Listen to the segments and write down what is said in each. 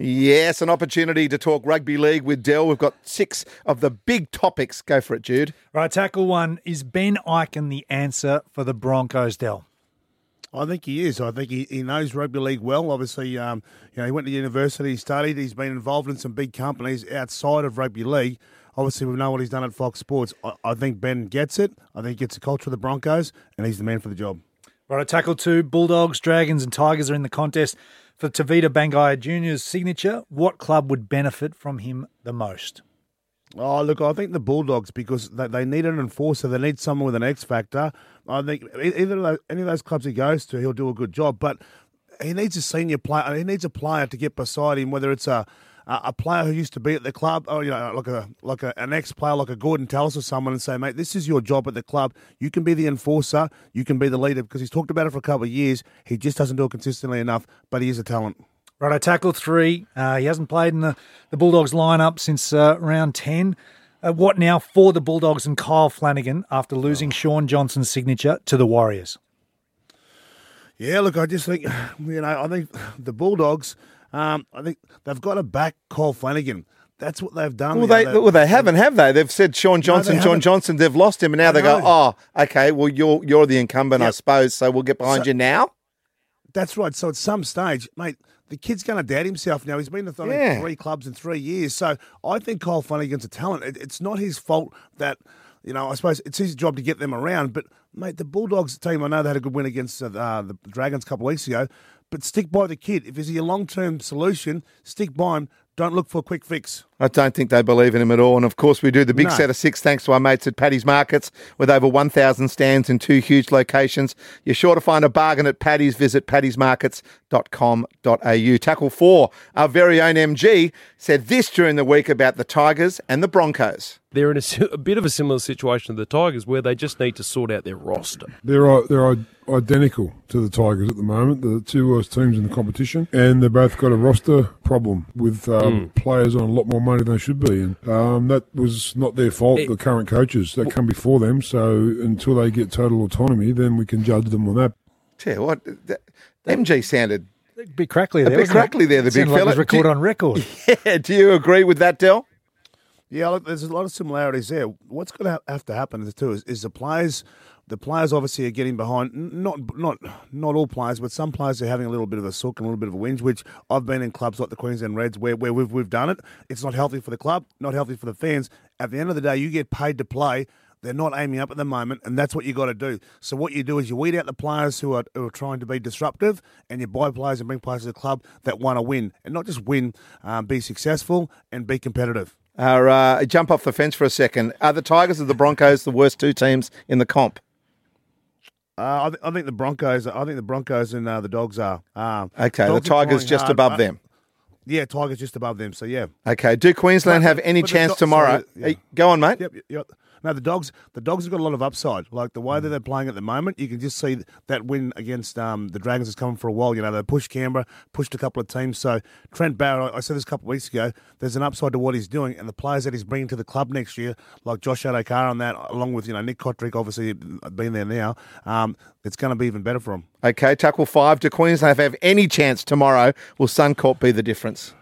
Yes, an opportunity to talk rugby league with Dell. We've got six of the big topics. Go for it, Jude. Right, tackle one. Is Ben Ikin the answer for the Broncos, Dell? I think he is. I think he, he knows rugby league well. Obviously, um, you know, he went to university, he studied, he's been involved in some big companies outside of rugby league. Obviously, we know what he's done at Fox Sports. I, I think Ben gets it. I think he gets the culture of the Broncos, and he's the man for the job. Right, a tackle two. Bulldogs, Dragons, and Tigers are in the contest for Tavita Pangai Jr.'s signature. What club would benefit from him the most? Oh, look, I think the Bulldogs because they, they need an enforcer. They need someone with an X factor. I think either of those, any of those clubs he goes to, he'll do a good job. But he needs a senior player. He needs a player to get beside him, whether it's a a player who used to be at the club, or you know, like a like a, an ex player, like a Gordon Tallis or someone, and say, mate, this is your job at the club. You can be the enforcer. You can be the leader because he's talked about it for a couple of years. He just doesn't do it consistently enough, but he is a talent. Right, I tackle three. Uh, he hasn't played in the, the Bulldogs lineup since uh, round 10. Uh, what now for the Bulldogs and Kyle Flanagan after losing Shaun Johnson's signature to the Warriors? Yeah, look, I just think, you know, I think the Bulldogs, um, I think they've got to back Kyle Flanagan. That's what they've done. Well, they, well, they haven't, have they? They've said Sean Johnson, no, Shaun Johnson. They've lost him, and now I they go, oh, okay. Well, you're you're the incumbent, I suppose. So we'll get behind So- you now. That's right. So at some stage, mate, the kid's going to doubt himself now. He's been to only Yeah. three clubs in three years. So I think Kyle Flanagan's a talent. It, it's not his fault that, you know, I suppose it's his job to get them around. But, mate, the Bulldogs team, I know they had a good win against uh, the Dragons a couple of weeks ago, but stick by the kid. If he's a long term solution, stick by him. Don't look for a quick fix. I don't think they believe in him at all. And of course, we do the big No. set of six thanks to our mates at Paddy's Markets with over 1,000 stands in two huge locations. You're sure to find a bargain at Paddy's. Visit paddysmarkets.com.au. Tackle four, our very own MG said this during the week about the Tigers and the Broncos. They're in a, a bit of a similar situation to the Tigers where they just need to sort out their roster. They're they're identical to the Tigers at the moment. The two worst teams in the competition, and they've both got a roster problem with um, players on a lot more money than they should be. And um, that was not their fault. It- the current coaches that come before them. So until they get total autonomy, then we can judge them on that. Tell you what, that, MG sounded A bit crackly there. bit wasn't it? there, the It big sounded like it was record Do- on record. Yeah, do you agree with that, Dell? Yeah, look, there's a lot of similarities there. What's going to have to happen too is, is the players, the players obviously are getting behind. Not not not all players, but some players are having a little bit of a sook and a little bit of a whinge. Which I've been in clubs like the Queensland Reds where, where we've we've done it. It's not healthy for the club, not healthy for the fans. At the end of the day, you get paid to play. They're not aiming up at the moment, and that's what you got to do. So what you do is you weed out the players who are, who are trying to be disruptive, and you buy players and bring players to the club that want to win, and not just win, um, be successful and be competitive. Uh, uh, jump off the fence for a second. Are the Tigers or the Broncos the worst two teams in the comp? Uh, I, th- I think the Broncos. I think the Broncos and uh, the Dogs are. Um, Okay, the are Tigers just above them. Yeah, Tigers just above them. So yeah. Okay, do Queensland But- have any chance Do- tomorrow? sorry, yeah. Hey, Go on, mate. Yep. yep. No, the dogs. The dogs have got a lot of upside. Like the way that they're playing at the moment, you can just see that win against um, the Dragons is coming for a while. You know, they pushed Canberra, pushed a couple of teams. So Trent Barrett, I said this a couple of weeks ago. There's an upside to what he's doing, and the players that he's bringing to the club next year, like Josh Addo-Carr on that, along with you know Nick Cotric, obviously been there now. Um, it's going to be even better for him. Okay, tackle five. Do Queensland have any chance tomorrow? Will Suncorp be the difference?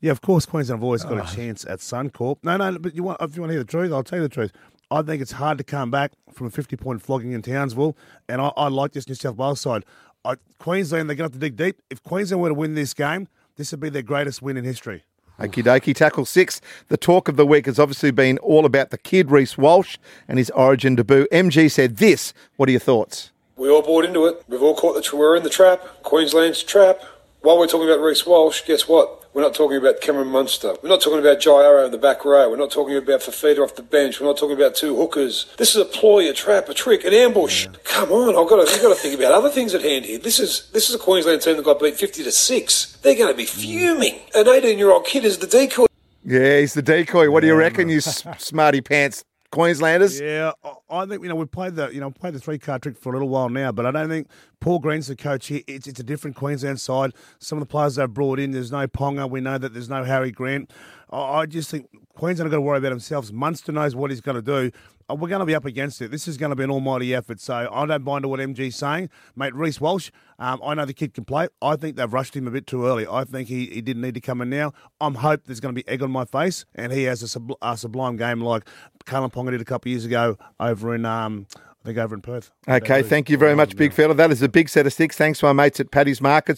Yeah, of course, Queensland have always got Ah. a chance at Suncorp. No, no, but you want if you want to hear the truth, I'll tell you the truth. I think it's hard to come back from a 50 point flogging in Townsville, and I, I like this New South Wales side. I, Queensland, they're going to have to dig deep. If Queensland were to win this game, this would be their greatest win in history. Okie dokie. Tackle six. The talk of the week has obviously been all about the kid, Reece Walsh, and his origin debut. MG said this. What are your thoughts? We all bought into it. We've all caught the we're in the trap. Queensland's trap. While we're talking about Reece Walsh, guess what? We're not talking about Cameron Munster. We're not talking about Jai Arrow in the back row. We're not talking about Fafita off the bench. We're not talking about two hookers. This is a ploy, a trap, a trick, an ambush. Come on, I've got to, you've got to think about other things at hand here. This is this is a Queensland team that got beat fifty to six. They're going to be fuming. An eighteen-year-old kid is the decoy. Yeah, he's the decoy. What do you reckon, you smarty pants Queenslanders? Yeah, I- think you know we've played the you know played the three card trick for a little while now, but I don't think Paul Green's the coach here. It's it's a different Queensland side. Some of the players they've brought in, there's no Ponga. We know that there's no Harry Grant. I, I just think Queensland have got to worry about themselves. Munster knows what he's going to do. Uh, we're going to be up against it. This is going to be an almighty effort. So I don't mind what MG's saying, mate. Reece Walsh, um, I know the kid can play. I think they've rushed him a bit too early. I think he, he didn't need to come in now. I'm hope there's going to be egg on my face, and he has a, subl- a sublime game like Kalyn Ponga did a couple of years ago over in um, I think over in Perth. Okay, thank you very much, Big Fella. That is a big set of sticks. Thanks to my mates at Paddy's Market.